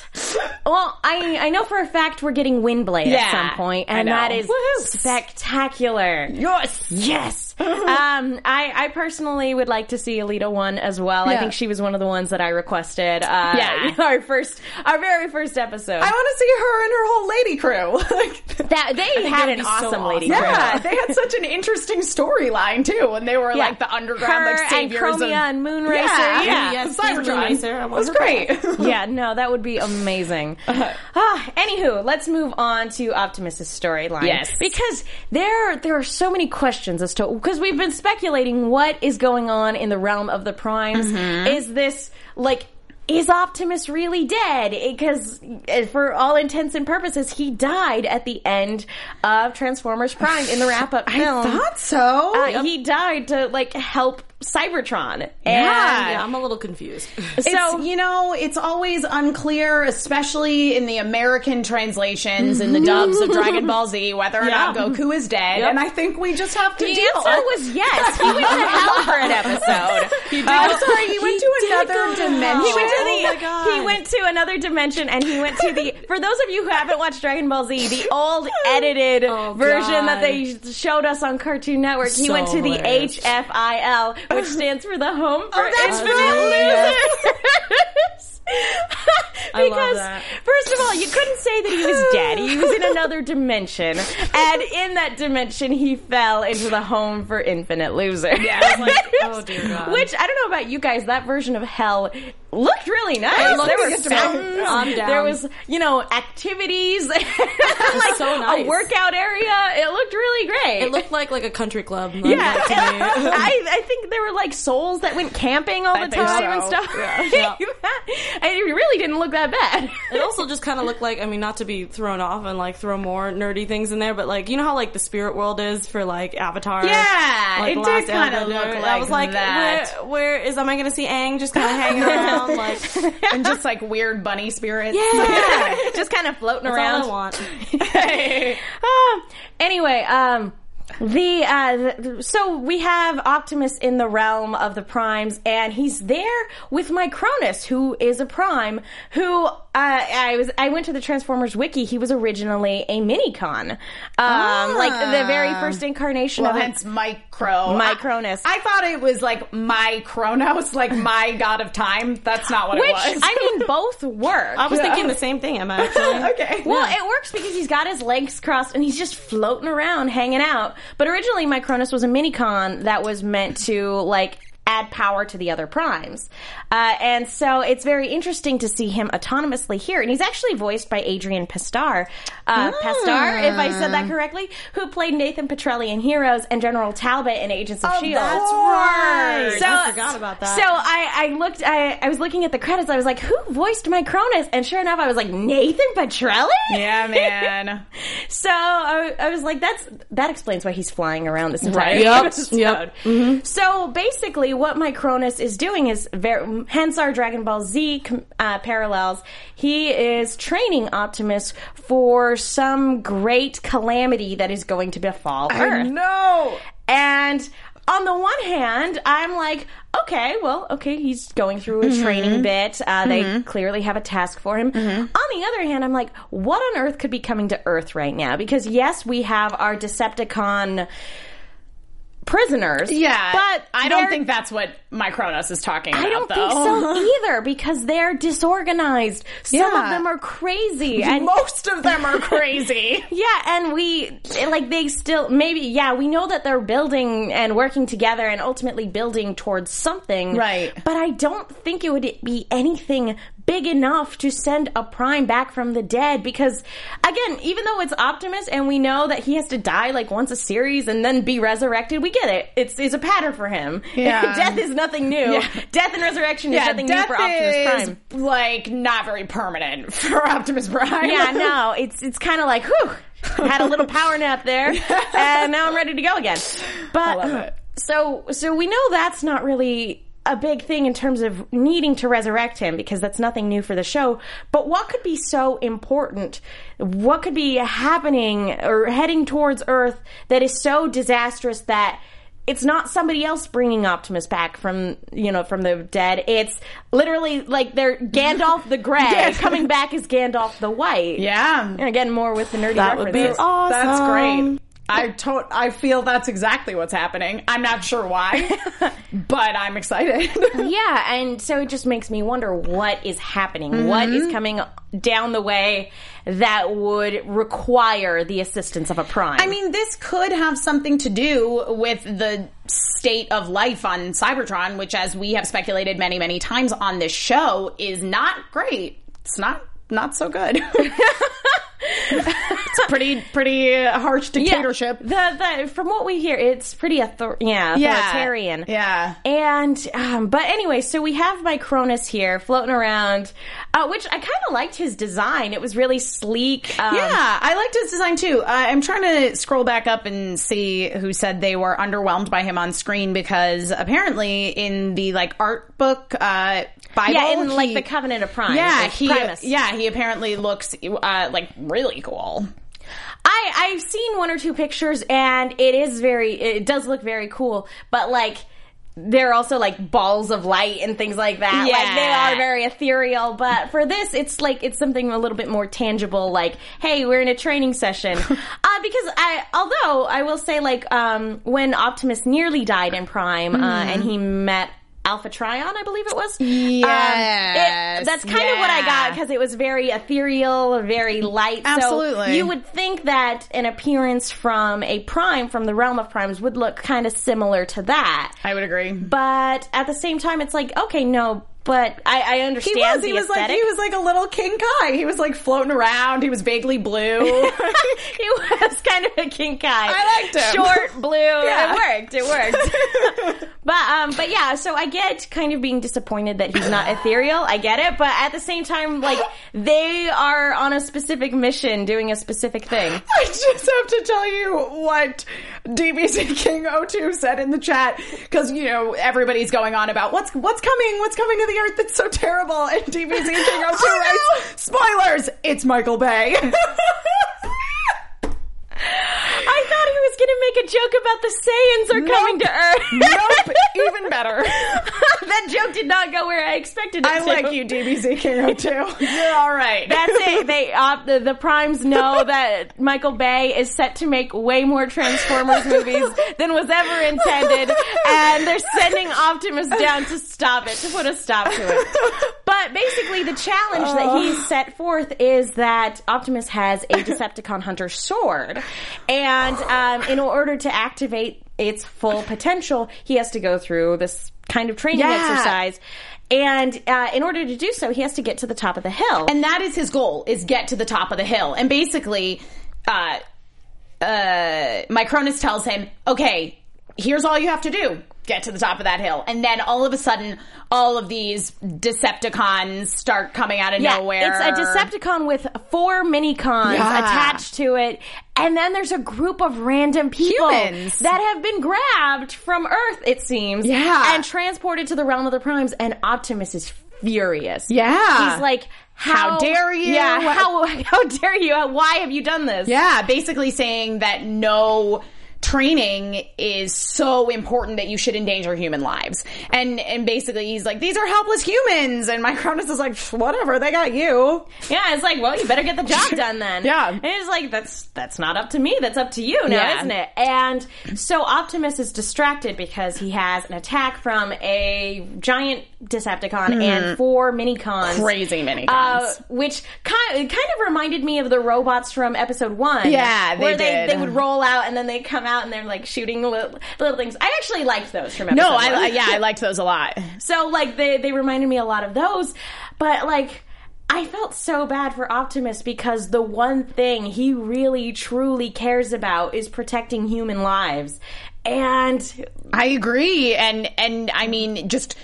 Well, I I know for a fact we're getting Windblade Yeah, at some and know. that is Woohoo. spectacular. Yes. Yes. um, I, I personally would like to see Elita one as well. I think she was one of the ones that I requested. Uh, Yeah. our first, our very first episode. I want to see her and her whole lady crew. that they had an would be so awesome lady. awesome. crew. yeah, they had such an interesting storyline too, and they were Yeah. like the underground Her like and saviors Chromia of and Moonracer. Yeah, Yeah. Yes, Cybertron. Moonracer. I It was great. yeah, no, that would be amazing. ah, anywho, let's move on to Optimus's storyline. Yes. because there there are so many questions as to because we've been speculating what is going on in the realm of the primes. Is this like? Is Optimus really dead? Because for all intents and purposes, he died at the end of Transformers Prime in the wrap-up film. I thought so. Uh, He died to like help Cybertron. And Yeah, I'm a little confused. so it's, you know, it's always unclear, especially in the American translations and the dubs of Dragon Ball Z, whether or not Goku is dead. Yep. And I think we just have to the deal. answer was yes. He went to hell for an episode. Uh, I'm sorry, he went to another dimension. He went to Oh the my God. he went to another dimension and he went to the for those of you who haven't watched Dragon Ball Z, the old oh, edited Oh, version that they showed us on Cartoon Network. he went to the hilarious. HFIL, which stands for the Home oh, for that's Infinite right. Losers. I because first of all, you couldn't say that he was dead. He was in another dimension, and in that dimension, he fell into the Home for Infinite Losers. Yeah, I was like, oh dear God. Which I don't know about you guys. That version of hell looked really nice. It looked there were fountains. Down. There was, you know, activities. like so nice. a workout area. It looked really great. It looked like like a country club. yeah. I, I think there were like souls that went camping all the think time so. and stuff. Yeah. and it really didn't look that bad. It also just kind of looked like, I mean, not to be thrown off and like throw more nerdy things in there, but like, you know how like the spirit world is for like Avatar? Yeah, like, it did kinda Airbender? look I was like, that. Where, where is, am I going to see Aang just kind of hanging around? Like, and just like weird bunny spirits. yeah. Just kind of floating That's around. all I want. um, anyway, um, the, uh, the so we have Optimus in the realm of the primes, and he's there with Micronus, who is a prime. Who uh, I was I went to the Transformers wiki. He was originally a minicon, um, like the very first incarnation Well, of it. hence Micro. Micronus. I, I thought it was like my Chronos, like my god of time. That's not what Which it was. I mean, both work. I was thinking the same thing, Emma, actually. okay. Well, it works because he's got his legs crossed and he's just floating around, hanging out. But originally, Micronus was a minicon that was meant to like add power to the other primes, uh, and so it's very interesting to see him autonomously here. And he's actually voiced by Adrian Pasdar, uh, Pasdar, if I said that correctly, who played Nathan Petrelli in Heroes and General Talbot in Agents of Shield. That's right. So I forgot about that. So I, I looked, I, I was looking at the credits. I was like, who voiced Micronus? And sure enough, I was like, Nathan Petrelli. yeah, man. So I, I was like, that's that explains why he's flying around this entire Right. Yep. episode. Yep. So basically, what Micronus is doing is very, hence our Dragon Ball Z uh, parallels. He is training Optimus for some great calamity that is going to befall Earth. no. And on the one hand, I'm like, okay, well, okay, he's going through a training bit. Uh, They clearly have a task for him. On the other hand, I'm like, what on earth could be coming to Earth right now? Because yes, we have our Decepticon prisoners. Yeah, but I don't think that's what Micronus is talking about. I don't though. think so either because they're disorganized. Some of them are crazy, and Most of them are crazy. yeah, and we like they still maybe yeah we know that they're building and working together and ultimately building towards something, Right. But I don't think it would be anything big enough to send a prime back from the dead because again, even though it's Optimus and we know that he has to die like once a series and then be resurrected, we get it. It's it's a pattern for him. Yeah. death is nothing new. Death and resurrection is nothing new for Optimus Prime. like not very permanent for Optimus Prime. Yeah, no, it's it's kind of like, whew, had a little power nap there, and now I'm ready to go again. But so so we know that's not really a big thing in terms of needing to resurrect him because that's nothing new for the show. But what could be so important? What could be happening or heading towards Earth that is so disastrous that it's not somebody else bringing Optimus back from you know from the dead. It's literally like they're Gandalf the Grey coming back as Gandalf the White. yeah. And again, more with the nerdy That would be references. awesome. That's great. I to- I feel that's exactly what's happening. I'm not sure why, but I'm excited. Yeah, and so it just makes me wonder what is happening. What is mm-hmm. coming down the way that would require the assistance of a prime? I mean, this could have something to do with the state of life on Cybertron, which, as we have speculated many, many times on this show, is not great. It's not not so good. it's pretty pretty harsh dictatorship. Yeah, the, the from what we hear, it's pretty author- yeah, authoritarian. Yeah. And um, but anyway, so we have Micronus here floating around, uh, which I kind of liked his design. It was really sleek. Um, Yeah, I liked his design too. Uh, I'm trying to scroll back up and see who said they were underwhelmed by him on screen because apparently in the like art book uh, Bible, yeah, in like he- the Covenant of Prime. yeah, like he Primus. yeah he apparently looks uh, like really cool. I I've seen one or two pictures, and it is very. It does look very cool, but like. They're also like balls of light and things like that. Like they are very ethereal, but for this, it's like it's something a little bit more tangible. Like, hey, we're in a training session. uh, because I, although I will say, like, um, when Optimus nearly died in Prime, uh, and he met Alpha Trion, I believe it was. Um, Yes, it- that's kind of what I got because it was very ethereal, very light. So Absolutely. you would think that an appearance from a prime from the realm of primes would look kind of similar to that. I would agree. But at the same time, it's like, okay, no, but I, I He understand was. the He was like he was like a little King Kai. He was like floating around. He was vaguely blue. he was kind of a king kai. I liked him. Short, blue. Yeah. It worked. It worked. but um, but yeah. So I get kind of being disappointed that he's not ethereal. I get it, but at the same time, like they are on a specific mission, doing a specific thing. I just have to tell you what DBC King 02 said in the chat because you know everybody's going on about what's what's coming, what's coming to the earth that's so terrible, and DBC King 02 writes spoilers. It's Michael Bay. I thought he was going to make a joke about the Saiyans are coming to Earth. nope, even better. that joke did not go where I expected it to go. I to. like you, King 02. You're all right. That's it. They uh, the, the primes know that Michael Bay is set to make way more Transformers movies than was ever intended, and they're sending Optimus down to stop it, to put a stop to it. But basically, the challenge that he set forth is that Optimus has a Decepticon Hunter sword, and um, in order to activate its full potential, he has to go through this kind of training Yeah. exercise. And uh, in order to do so, he has to get to the top of the hill. and that is his goal is get to the top of the hill and basically uh uh micronus tells him okay here's all you have to do get to the top of that hill and then all of a sudden all of these decepticons start coming out of nowhere It's a Decepticon with four mini cons Yeah. attached to it. And then there's a group of random people Humans. that have been grabbed from Earth, it seems. Yeah. And transported to the realm of the primes. And Optimus is furious. Yeah. He's like, how, How dare you? Yeah, how, how dare you? Why have you done this? yeah basically saying that no training is so important that you should endanger human lives and and basically he's like these are helpless humans and my micronus is like whatever they got you Yeah, it's like, well, you better get the job done then. Yeah. And it's like, that's that's not up to me, that's up to you now, Yeah. isn't it? And so Optimus is distracted because he has an attack from a giant Decepticon and four mini-cons. Crazy mini-cons. Uh, which kind, it kind of reminded me of the robots from episode one. Yeah, they Where they, they would roll out and then they come out and they're like shooting little, little things. I actually liked those from episode no one. I yeah i liked those a lot So like they they reminded me a lot of those, but like I felt so bad for Optimus because the one thing he really truly cares about is protecting human lives. And I agree, and and I mean, just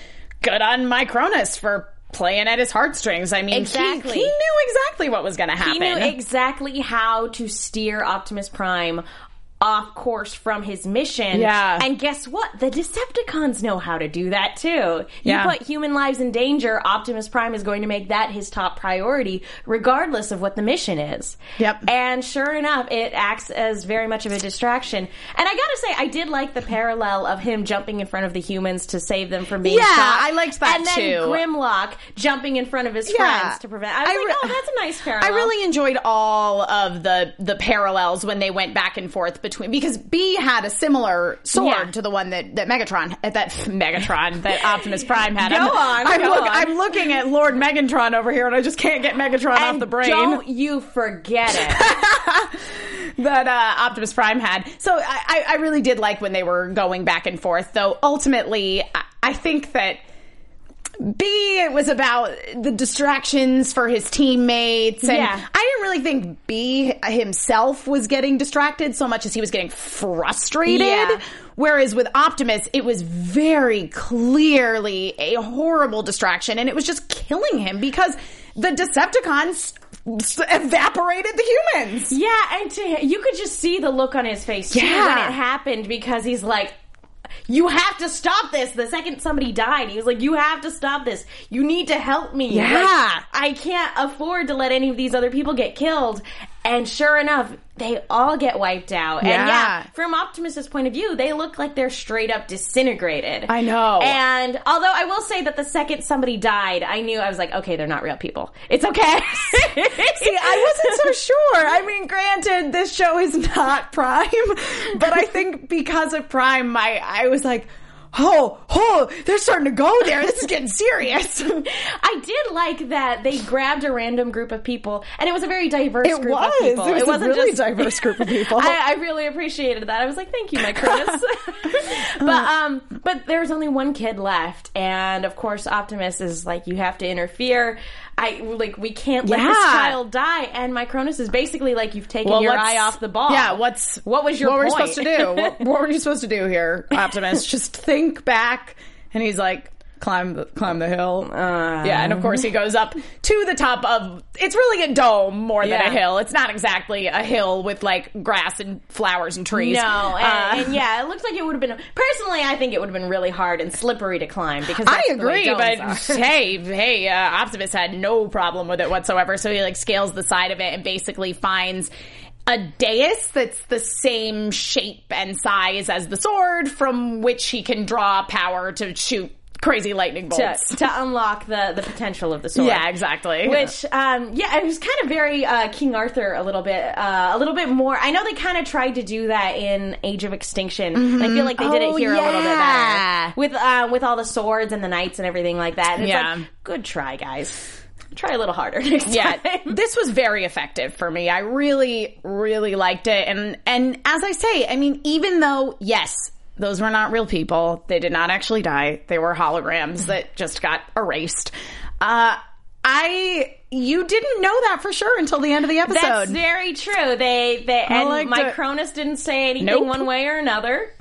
good on Micronus for playing at his heartstrings. I mean, he- Exactly. he, knew exactly what was going to happen. he knew exactly how to steer Optimus Prime off course from his mission. Yeah. And guess what? The Decepticons know how to do that too. You Yeah. put human lives in danger, Optimus Prime is going to make that his top priority, regardless of what the mission is. Yep. And sure enough, it acts as very much of a distraction. And I gotta say, I did like the parallel of him jumping in front of the humans to save them from being Yeah, shot. I liked that and then too. Grimlock jumping in front of his Yeah. friends to prevent. I was I like, oh, that's a nice parallel. I really enjoyed all of the the parallels when they went back and forth between because B had a similar sword Yeah. to the one that that Megatron uh, that Megatron that Optimus Prime had. Go I'm, on, I'm, go look- on. I'm looking at Lord Megatron over here, and I just can't get Megatron off the brain. Don't you forget it. that uh, Optimus Prime had. So I, I- I really did like when they were going back and forth. Though ultimately, I, I think that B, it was about the distractions for his teammates. And Yeah. I didn't really think B himself was getting distracted so much as he was getting frustrated. Yeah. Whereas with Optimus, it was very clearly a horrible distraction and it was just killing him because the Decepticons evaporated the humans. Yeah, and to, you could just see the look on his face too Yeah. when it happened because he's like, "You have to stop this." The second somebody died, he was like, "You have to stop this. You need to help me. Yeah. Like, I can't afford to let any of these other people get killed." And sure enough, they all get wiped out. And Yeah. yeah, from Optimus's point of view, they look like they're straight up disintegrated. I know. And although I will say that the second somebody died, I knew I was like, okay, they're not real people. It's okay. See, I wasn't so sure. I mean, granted, this show is not Prime, but I think because of Prime, my I was like, oh, oh, they're starting to go there. This is getting serious. I did like that they grabbed a random group of people, and it was a very diverse It group was. of people. It was a wasn't really just- diverse group of people. I, I really appreciated that. I was like, "Thank you, Micronus." but um, but there's only one kid left, and of course, Optimus is like, "You have to interfere." I like, we can't let this child die, and Micronus is basically like, "You've taken your eye off the ball." Yeah, what's what was your what were you supposed to do? What, what were you supposed to do here, Optimus? Just think back. And he's like, climb the climb the hill. Uh. yeah, and of course he goes up to the top of. It's really a dome more than Yeah. a hill. It's not exactly a hill with like grass and flowers and trees. No, Uh, and, and yeah, it looks like it would have been. Personally, I think it would have been really hard and slippery to climb because I that's the way agree, but are. hey, hey, uh, Optimus had no problem with it whatsoever. So he like scales the side of it and basically finds a dais that's the same shape and size as the sword, from which he can draw power to shoot crazy lightning bolts. to unlock the the potential of the sword. yeah, exactly. Which, um, yeah, it was kind of very uh, King Arthur a little bit, uh, a little bit more. I know they kind of tried to do that in Age of Extinction. And I feel like they did Oh, it here a little bit better with uh, with all the swords and the knights and everything like that. And it's Yeah. like, good try, guys. Try a little harder next yeah, time. this was very effective for me. I really, really liked it. And and as I say, I mean, even though yes, those were not real people, they did not actually die. They were holograms that just got erased. Uh, I you didn't know that for sure until the end of the episode. That's very true. They they and my. Cronus didn't say anything Nope. one way or another.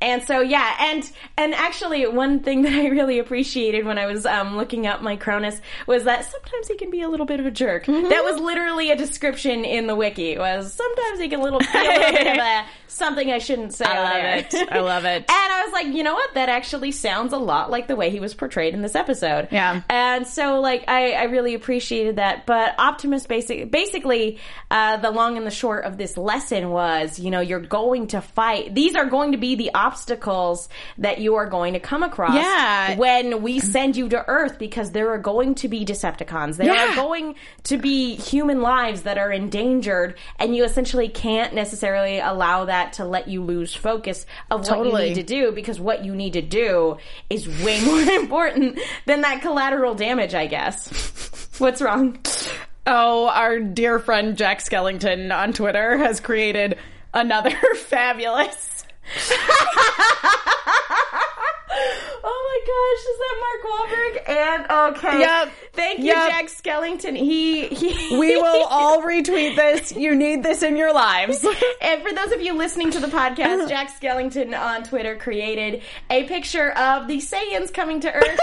And so yeah, and and actually one thing that I really appreciated when I was um, looking up Micronus was that sometimes he can be a little bit of a jerk. Mm-hmm. That was literally a description in the wiki. Was sometimes he can little be a little bit of a something I shouldn't say. I love it. I love it. And I was like, you know what? That actually sounds a lot like the way he was portrayed in this episode. Yeah. And so, like, I, I really appreciated that. But Optimus, basic, basically, uh, the long and the short of this lesson was, you know, you're going to fight. These are going to be the obstacles that you are going to come across Yeah. when we send you to Earth because there are going to be Decepticons. There Yeah. are going to be human lives that are endangered, and you essentially can't necessarily allow that to let you lose focus of what Totally. you need to do because what you need to do is way more important than that collateral damage, I guess. What's wrong? Oh, our dear friend Jack Skellington on Twitter has created another fabulous. Oh my gosh, is that Mark Wahlberg? And okay, Yep. Thank you, Yep. Jack Skellington. He he. We will all retweet this. You need this in your lives. And for those of you listening to the podcast, Jack Skellington on Twitter created a picture of the Saiyans coming to Earth. and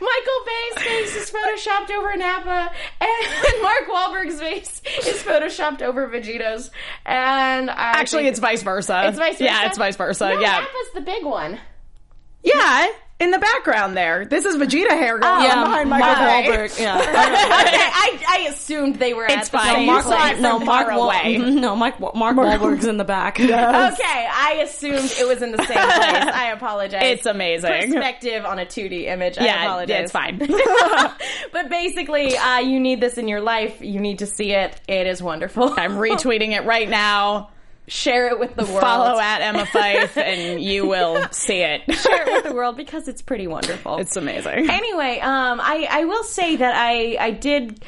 Michael Bay's face is photoshopped over Nappa, and Mark Wahlberg's face is photoshopped over Vegeta's. And I Actually, it's vice versa. It's vice versa. Yeah, it's vice versa. No, yeah. Nappa's the big one. Yeah, in the background there. This is Vegeta hair going on Yeah, behind Mark Michael Bay. Wahlberg. Yeah. okay, I, I assumed they were It's at the fine. same You Mark, place. no, Mark far Wa- No, Mike, Wa- Mark Wahlberg's in the back. Okay, I assumed it was in the same place. I apologize. It's amazing. Perspective on a 2D image. I Yeah, apologize. yeah, it's fine. but basically, uh, you need this in your life. You need to see it. It is wonderful. I'm retweeting it right now. Share it with the world. Follow at Emma Fyffe, and you will see it. Share it with the world because it's pretty wonderful. It's amazing. anyway, um, I, I will say that I I did.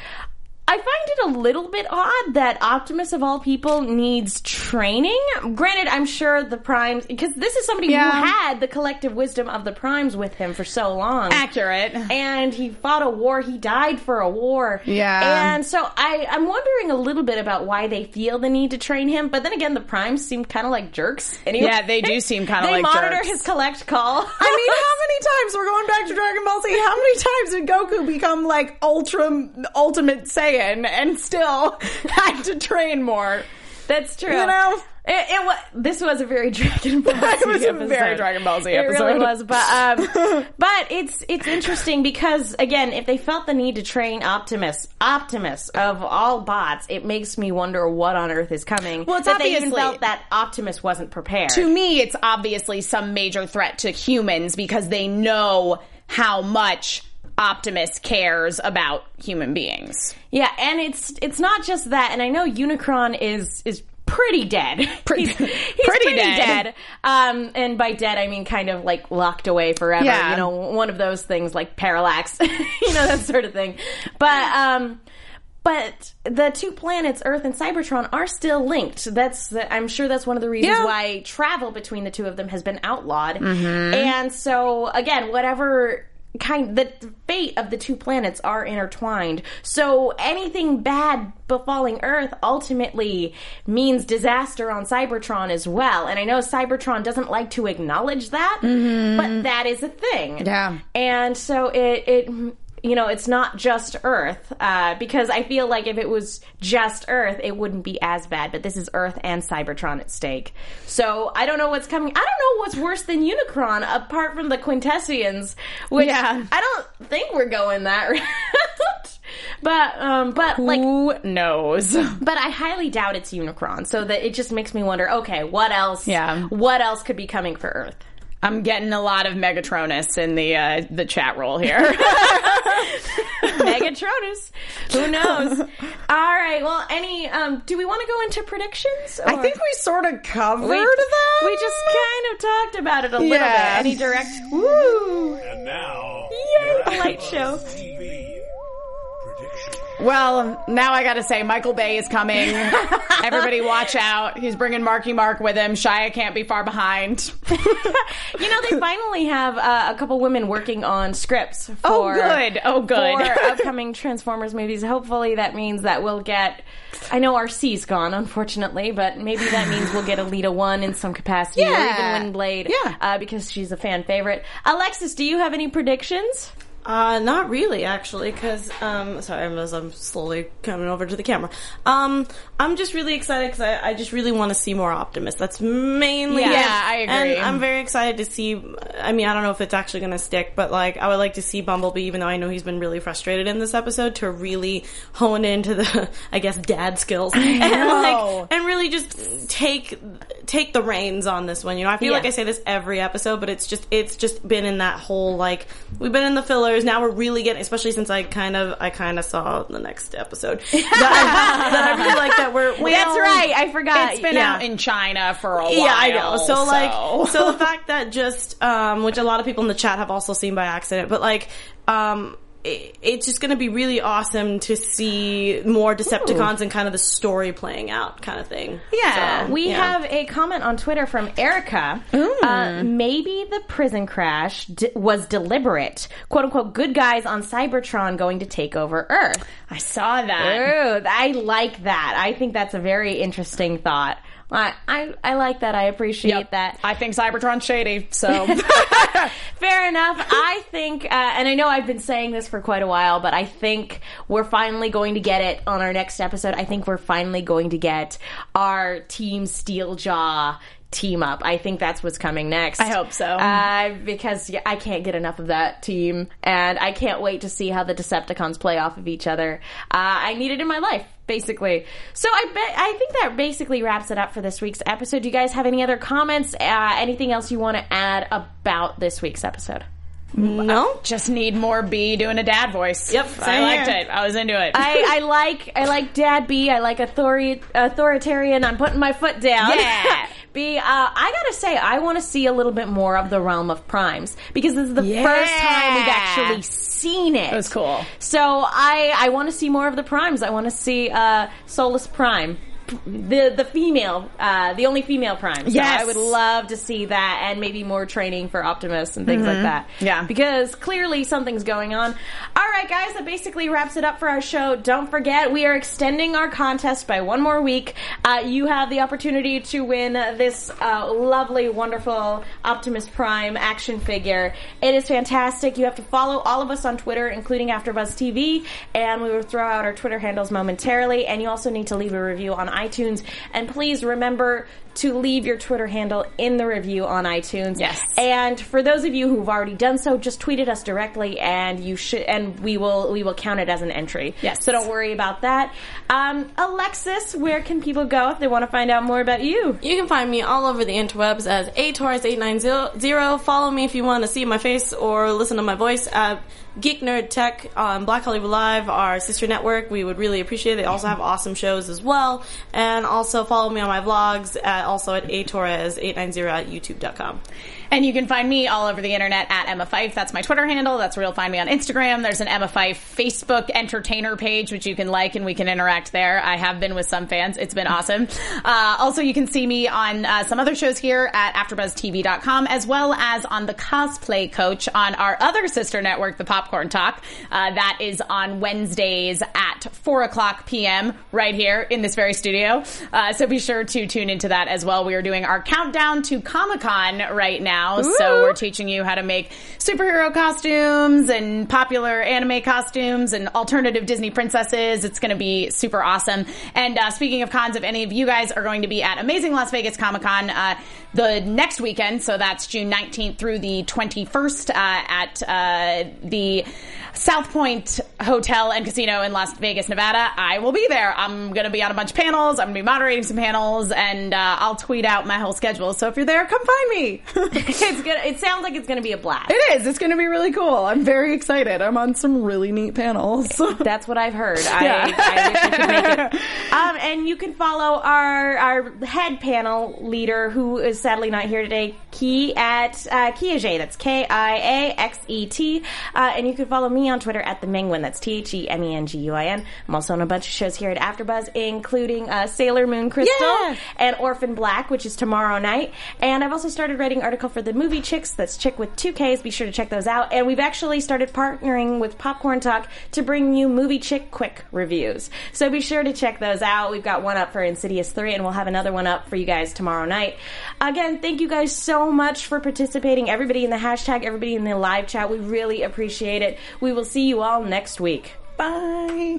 I find it a little bit odd that Optimus of all people needs training. Granted, I'm sure the Primes because this is somebody Yeah. who had the collective wisdom of the Primes with him for so long. Accurate. and he fought a war. He died for a war. Yeah. And so I, I'm wondering a little bit about why they feel the need to train him. But then again, the Primes seem kind of like jerks. Anyway. Yeah, they do seem kinda like jerks. They monitor his collect call. I mean, how many times we're going back to Dragon Ball Z? How many times did Goku become like ultra ultimate Saiyan and still had to train more? That's true. You know? It, it was. This was a very Dragon Ball Z It was a very Dragon Ball Z episode. It really was, but um, but it's it's interesting because again, if they felt the need to train Optimus, Optimus of all bots, it makes me wonder what on earth is coming. Well, it's that they even obviously- felt that Optimus wasn't prepared. to me, it's obviously some major threat to humans because they know how much Optimus cares about human beings. Yeah, and it's it's not just that, and I know Unicron is is pretty dead. Pretty- he's, he's pretty pretty, dead. dead. Um, and by dead, I mean kind of like locked away forever. Yeah. You know, one of those things like parallax, you know, that sort of thing. But um, but the two planets, Earth and Cybertron, are still linked. That's I'm sure that's one of the reasons Yeah. why travel between the two of them has been outlawed. And so again, whatever kind the fate of the two planets are intertwined. So anything bad befalling Earth ultimately means disaster on Cybertron as well. And I know Cybertron doesn't like to acknowledge that, mm-hmm. but that is a thing. Yeah. And so it it you know, it's not just Earth, uh, because I feel like if it was just Earth, it wouldn't be as bad. But this is Earth and Cybertron at stake. So I don't know what's coming. I don't know what's worse than Unicron, apart from the Quintessons, which Yeah. I don't think we're going that route. but um, but like Who knows? but I highly doubt it's Unicron. So that it just makes me wonder. Okay, what else? Yeah. What else could be coming for Earth? I'm getting a lot of Megatronus in the uh, the chat roll here. Megatronus. Who knows? All right. Well, any? Um, do we want to go into predictions? I think we sort of covered we, that. we just kind of talked about it a little Yeah. bit. Any direct? Woo! And now, Yay! The light show. Well, now I gotta say, Michael Bay is coming. Everybody watch out. He's bringing Marky Mark with him. Shia can't be far behind. You know, they finally have uh, a couple women working on scripts for. Oh, good. Oh, good. For upcoming Transformers movies. Hopefully, that means that we'll get. I know Arcee's gone, unfortunately, but maybe that means we'll get Elita One in some capacity, Yeah. or even Windblade, Yeah. uh, because she's a fan favorite. Alexis, do you have any predictions? Uh, not really, actually, because um, sorry, I'm, as I'm slowly coming over to the camera. Um, I'm just really excited because I, I just really want to see more Optimus. That's mainly Yeah. it. Yeah, I agree. And I'm very excited to see. I mean, I don't know if it's actually going to stick, but like, I would like to see Bumblebee, even though I know he's been really frustrated in this episode, to really hone into the, I guess, dad skills and like, and really just take take the reins on this one. You know, I feel Yeah. like I say this every episode, but it's just it's just been in that whole like we've been in the fillers. Now we're really getting, especially since I kind of I kind of saw the next episode that, I, that I really like that we're. we're That's right. I forgot. It's been Yeah. out in China for a while. yeah, I know. So, so like, so the fact that just, um, which a lot of people in the chat have also seen by accident, but like, um, it's just going to be really awesome to see more Decepticons and kind of the story playing out, kind of thing. Yeah, So, we yeah. have a comment on Twitter from Erica. Uh, maybe the prison crash d- was deliberate. "Quote unquote," good guys on Cybertron going to take over Earth. I saw that. Ooh, I like that. I think that's a very interesting thought. I I, I like that. I appreciate Yep. that. I think Cybertron's shady, so Fair enough. I think, uh, and I know I've been saying this for quite a while, but I think we're finally going to get it on our next episode. I think we're finally going to get our Team Steeljaw team up. I think that's what's coming next. I hope so. Uh, because yeah, I can't get enough of that team, and I can't wait to see how the Decepticons play off of each other. Uh, I need it in my life. Basically, so I bet I think that basically wraps it up for this week's episode. Do you guys have any other comments? Uh, anything else you want to add about this week's episode? no. just need more B doing a dad voice. Yep, I same liked here. it. I was into it. I, I like I like Dad B. I like authori- authoritarian. I'm putting my foot down. Yeah. B, uh, I gotta say, I want to see a little bit more of the realm of primes because this is the first time we've actually seen it. It was cool. So I I want to see more of the primes. I want to see uh, Solus Prime. The the female, uh, the only female prime. So Yes. I would love to see that, and maybe more training for Optimus and things like that. Yeah. because clearly something's going on. All right, guys, that basically wraps it up for our show. Don't forget, we are extending our contest by one more week. Uh, you have the opportunity to win this uh, lovely, wonderful Optimus Prime action figure. It is fantastic. You have to follow all of us on Twitter, including AfterBuzz TV, and we will throw out our Twitter handles momentarily. And you also need to leave a review on iTunes. And please remember to leave your Twitter handle in the review on iTunes. Yes. And for those of you who've already done so, just tweet at us directly, and you should, and we will we will count it as an entry. Yes. So don't worry about that. Um, Alexis, where can people go if they want to find out more about you? You can find me all over the interwebs as atorres890. Follow me if you want to see my face or listen to my voice at Geek Nerd Tech on Black Hollywood Live, our sister network. We would really appreciate it. They also have awesome shows as well. And also follow me on my vlogs at also at atorres890 at youtube.com. And you can find me all over the internet at Emma Fyffe. That's my Twitter handle. That's where you'll find me on Instagram. There's an Emma Fyffe Facebook entertainer page, which you can like and we can interact there. I have been with some fans. It's been awesome. Uh, also, you can see me on uh, some other shows here at AfterBuzzTV.com, as well as on the Cosplay Coach on our other sister network, the Popcorn Talk. Uh, that is on Wednesdays at 4 o'clock p.m. right here in this very studio. Uh, so be sure to tune into that as well. We are doing our countdown to Comic Con right now. So we're teaching you how to make superhero costumes and popular anime costumes and alternative Disney princesses. It's going to be super awesome. And uh, speaking of cons, if any of you guys are going to be at Amazing Las Vegas Comic Con uh, the next weekend, so that's June 19th through the 21st uh, at uh, the South Point Hotel and Casino in Las Vegas, Nevada, I will be there. I'm going to be on a bunch of panels. I'm going to be moderating some panels, and uh, I'll tweet out my whole schedule. So if you're there, come find me. It's gonna. It sounds like it's gonna be a blast. It is. It's going to be really cool. I'm very excited. I'm on some really neat panels. That's what I've heard. I, I I could make it. Um, and you can follow our our head panel leader, who is sadly not here today, Key at uh, Kiaxet. That's K I A X E T. Uh, and you can follow me on Twitter at the Menguin. That's T H E M E N G U I N. I'm also on a bunch of shows here at AfterBuzz, including uh, Sailor Moon Crystal Yeah. and Orphan Black, which is tomorrow night. And I've also started writing article for the movie Chicks. That's Chick with two Ks. Be sure to check those out. And we've actually started partnering with Popcorn Talk to bring you movie Chick quick reviews. So be sure to check those out. We've got one up for Insidious 3, and we'll have another one up for you guys tomorrow night. Again, thank you guys so much for participating. Everybody in the hashtag, everybody in the live chat. We really appreciate it. We will see you all next week. Bye.